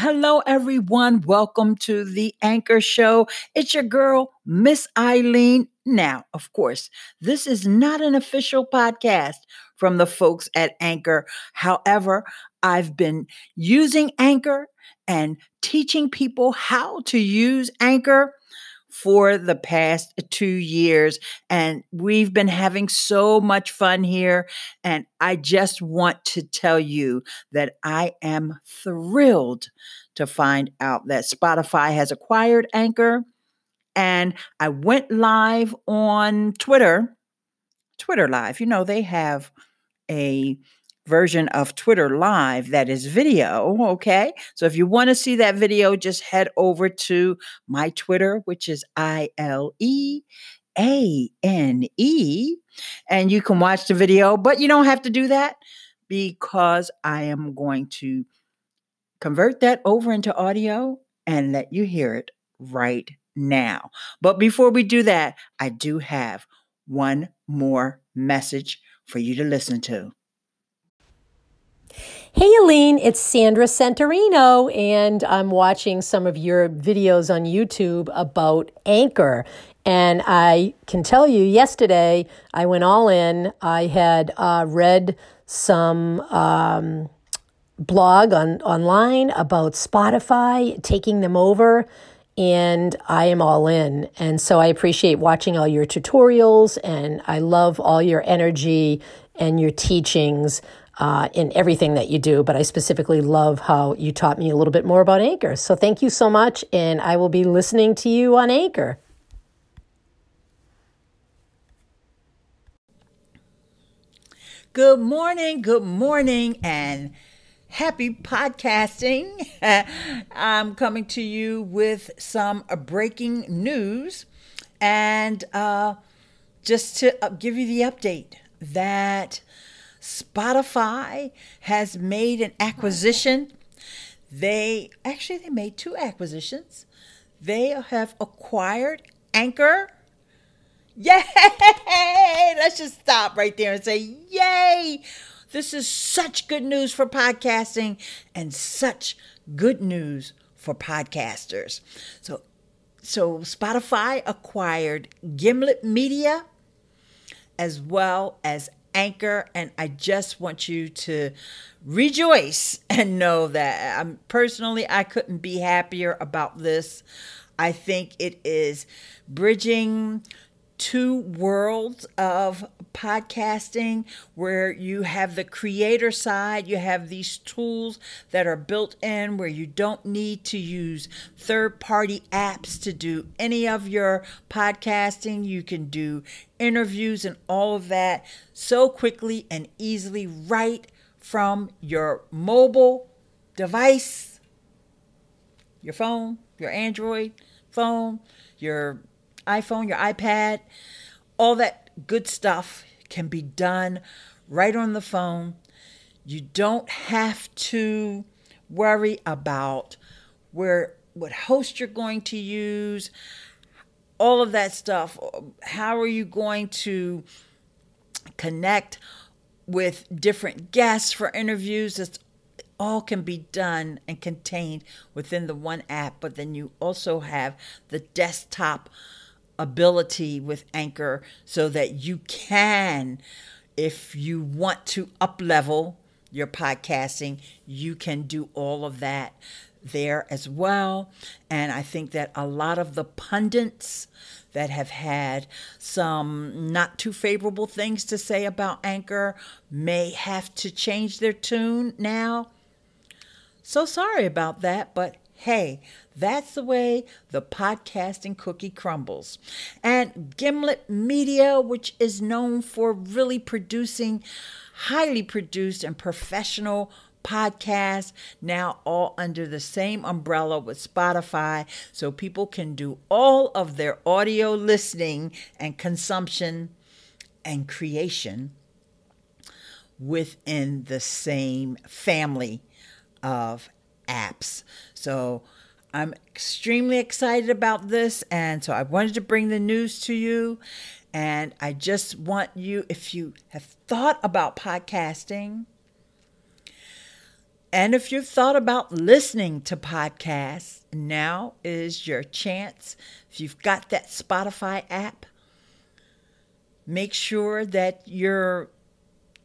Hello, everyone. Welcome to the Anchor Show. It's your girl, Miss Ileane. Now, of course, this is not an official podcast from the folks at Anchor. However, I've been using Anchor and teaching people how to use Anchor for the past two years. And we've been having so much fun here. And I just want to tell you that I am thrilled to find out that Spotify has acquired Anchor. And I went live on Twitter, Twitter Live. You know, they have a version of Twitter Live that is video. Okay. So if you want to see that video, just head over to my Twitter, which is I L E A N E, and you can watch the video. But you don't have to do that because I am going to convert that over into audio and let you hear it right now. But before we do that, I do have one more message for you to listen to. Hey, Ileane, it's Sandra Santorino, and I'm watching some of your videos on YouTube about Anchor. And I can tell you, yesterday I went all in. I had uh, read some um, blog on online about Spotify taking them over, and I am all in. And so I appreciate watching all your tutorials, and I love all your energy and your teachings uh, in everything that you do, but I specifically love how you taught me a little bit more about Anchor. So thank you so much, and I will be listening to you on Anchor. Good morning, good morning, and happy podcasting. I'm coming to you with some breaking news and uh, just to uh, give you the update that Spotify has made an acquisition. They actually they made two acquisitions. They have acquired Anchor. Yay! Let's just stop right there and say, Yay! This is such good news for podcasting and such good news for podcasters. So so Spotify acquired Gimlet Media as well as Anchor, and I just want you to rejoice and know that I'm personally I couldn't be happier about this. I think it is bridging two worlds of podcasting where you have the creator side, you have these tools that are built in where you don't need to use third party apps to do any of your podcasting. You can do interviews and all of that so quickly and easily right from your mobile device, your phone, your Android phone, your iPhone, your iPad, all that good stuff can be done right on the phone. You don't have to worry about where what host you're going to use, all of that stuff. How are you going to connect with different guests for interviews? It's all can be done and contained within the one app, but then you also have the desktop ability with Anchor so that you can, if you want to up level your podcasting, you can do all of that there as well. And I think that a lot of the pundits that have had some not too favorable things to say about Anchor may have to change their tune now. So sorry about that, but hey, that's the way the podcasting cookie crumbles. And Gimlet Media, which is known for really producing highly produced and professional podcasts, now all under the same umbrella with Spotify, so people can do all of their audio listening and consumption and creation within the same family of apps. So I'm extremely excited about this. And so I wanted to bring the news to you. And I just want you, if you have thought about podcasting, And if you've thought about listening to podcasts, now is your chance. If you've got that Spotify app, make sure that you're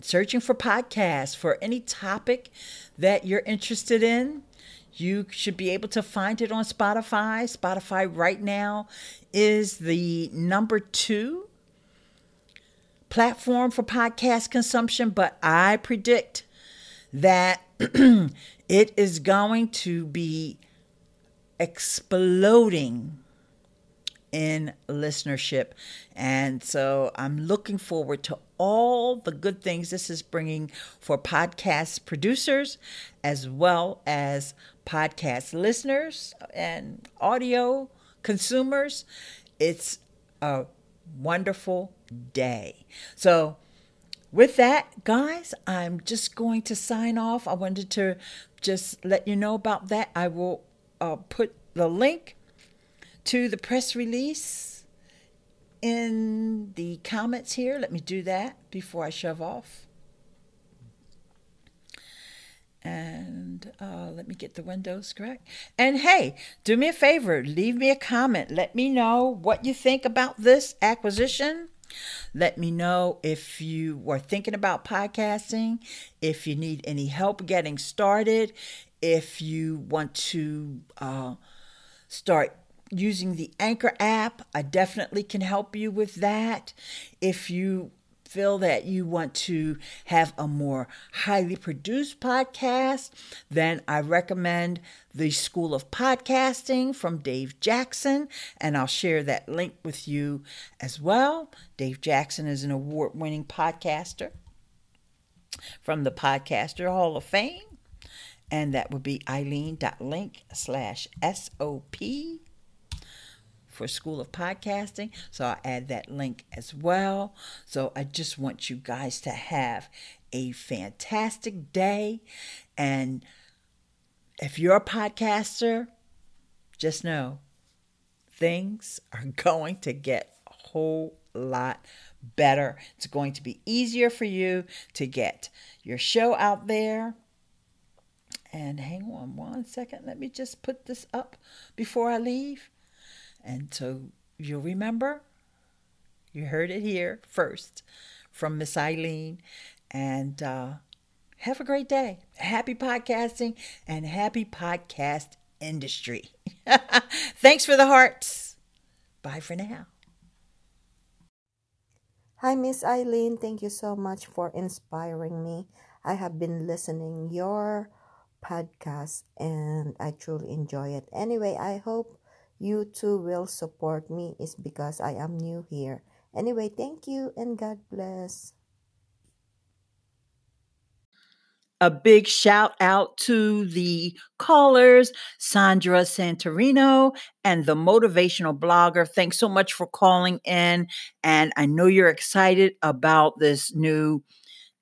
searching for podcasts for any topic that you're interested in. You should be able to find it on Spotify. Spotify right now is the number two platform for podcast consumption, but I predict that it is going to be exploding in listenership. And so I'm looking forward to all the good things this is bringing for podcast producers as well as podcast listeners and audio consumers. It's a wonderful day. So, with that, guys, I'm just going to sign off. I wanted to just let you know about that. I will uh, put the link to the press release in the comments here. Let me do that before I shove off. And uh, let me get the windows correct. And hey, do me a favor, leave me a comment. Let me know what you think about this acquisition. Let me know if you were thinking about podcasting, if you need any help getting started, if you want to uh, start using the Anchor app, I definitely can help you with that. If you feel that you want to have a more highly produced podcast, then I recommend the School of Podcasting from Dave Jackson, and I'll share that link with you as well. Dave Jackson is an award winning podcaster from the Podcaster Hall of Fame, and that would be ileane.link slash SOP for School of Podcasting. So I'll add that link as well. So I just want you guys to have a fantastic day. And if you're a podcaster, just know things are going to get a whole lot better. It's going to be easier for you to get your show out there. And hang on one second. Let me just put this up before I leave. And so you'll remember, you heard it here first from Miss Ileane. And uh, have a great day. Happy podcasting and happy podcast industry. Thanks for the hearts. Bye for now. Hi, Miss Ileane. Thank you so much for inspiring me. I have been listening your podcast and I truly enjoy it. Anyway, I hope you too will support me is because I am new here. Anyway, thank you and God bless. A big shout out to the callers, Sandra Santorino and the motivational blogger. Thanks so much for calling in. And I know you're excited about this new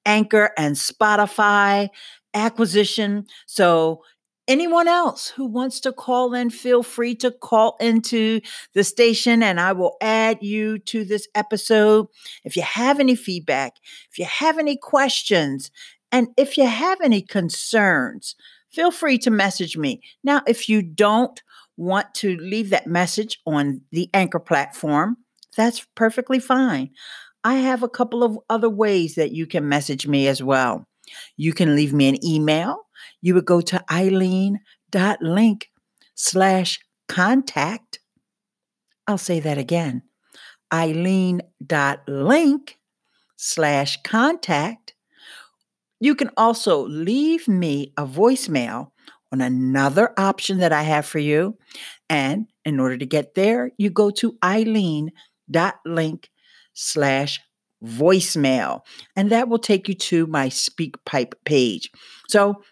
Anchor and Spotify acquisition. So anyone else who wants to call in, feel free to call into the station and I will add you to this episode. If you have any feedback, if you have any questions, and if you have any concerns, feel free to message me. Now, if you don't want to leave that message on the Anchor platform, that's perfectly fine. I have a couple of other ways that you can message me as well. You can leave me an email you would go to ileane.link slash contact. I'll say that again ileane.link slash contact. You can also leave me a voicemail on another option that I have for you. And in order to get there, you go to ileane.link slash voicemail. And that will take you to my SpeakPipe page. So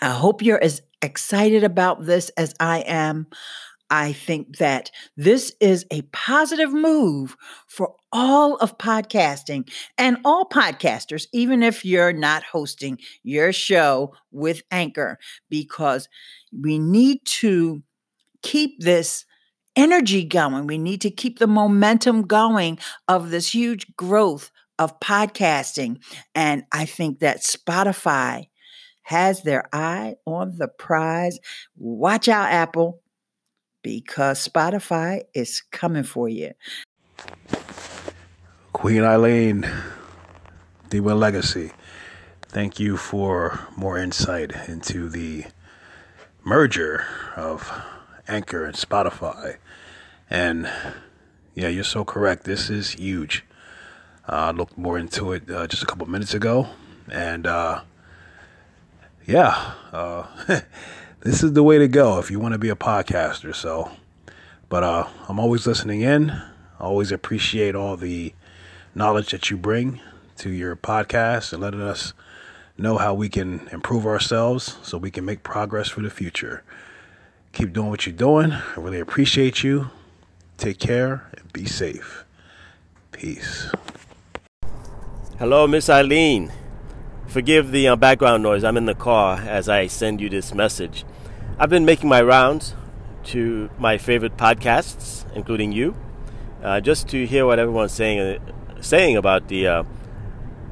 I hope you're as excited about this as I am. I think that this is a positive move for all of podcasting and all podcasters, even if you're not hosting your show with Anchor, because we need to keep this energy going. We need to keep the momentum going of this huge growth of podcasting. And I think that Spotify has their eye on the prize. Watch out, Apple, because Spotify is coming for you. Queen Ileane, D1 Legacy, thank you for more insight into the merger of Anchor and Spotify. And yeah, you're so correct. This is huge. Uh, I looked more into it uh, just a couple minutes ago, and uh, yeah, uh, this is the way to go if you want to be a podcaster. So, but uh, I'm always listening in. I always appreciate all the knowledge that you bring to your podcast and letting us know how we can improve ourselves so we can make progress for the future. Keep doing what you're doing. I really appreciate you. Take care and be safe. Peace. Hello, Miss Ileane. Forgive the uh, background noise. I'm in the car as I send you this message. I've been making my rounds to my favorite podcasts, including you, uh, just to hear what everyone's saying uh, saying about the uh,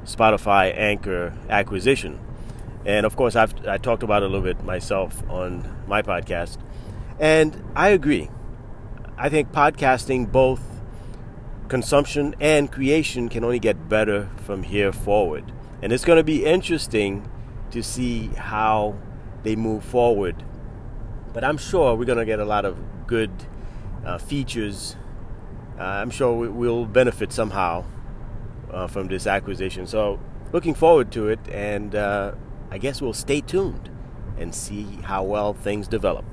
Spotify Anchor acquisition. And of course, I've I talked about it a little bit myself on my podcast, and I agree. I think podcasting both consumption and creation can only get better from here forward. And it's going to be interesting to see how they move forward. But I'm sure we're going to get a lot of good uh, features. Uh, I'm sure we, will benefit somehow uh, from this acquisition. So, looking forward to it, and uh, I guess we'll stay tuned and see how well things develop.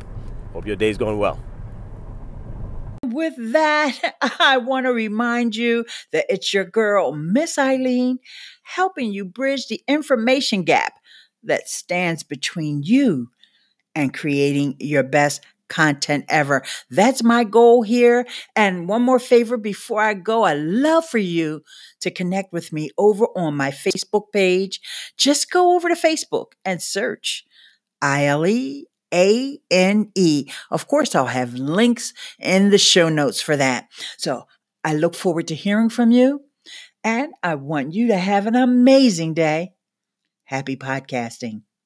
Hope your day's going well with that, I want to remind you that it's your girl, Miss Ileane, helping you bridge the information gap that stands between you and creating your best content ever. That's my goal here. And one more favor before I go, I love for you to connect with me over on my Facebook page. Just go over to Facebook and search ILE a N E. Of course, I'll have links in the show notes for that. So I look forward to hearing from you, and I want you to have an amazing day. Happy podcasting.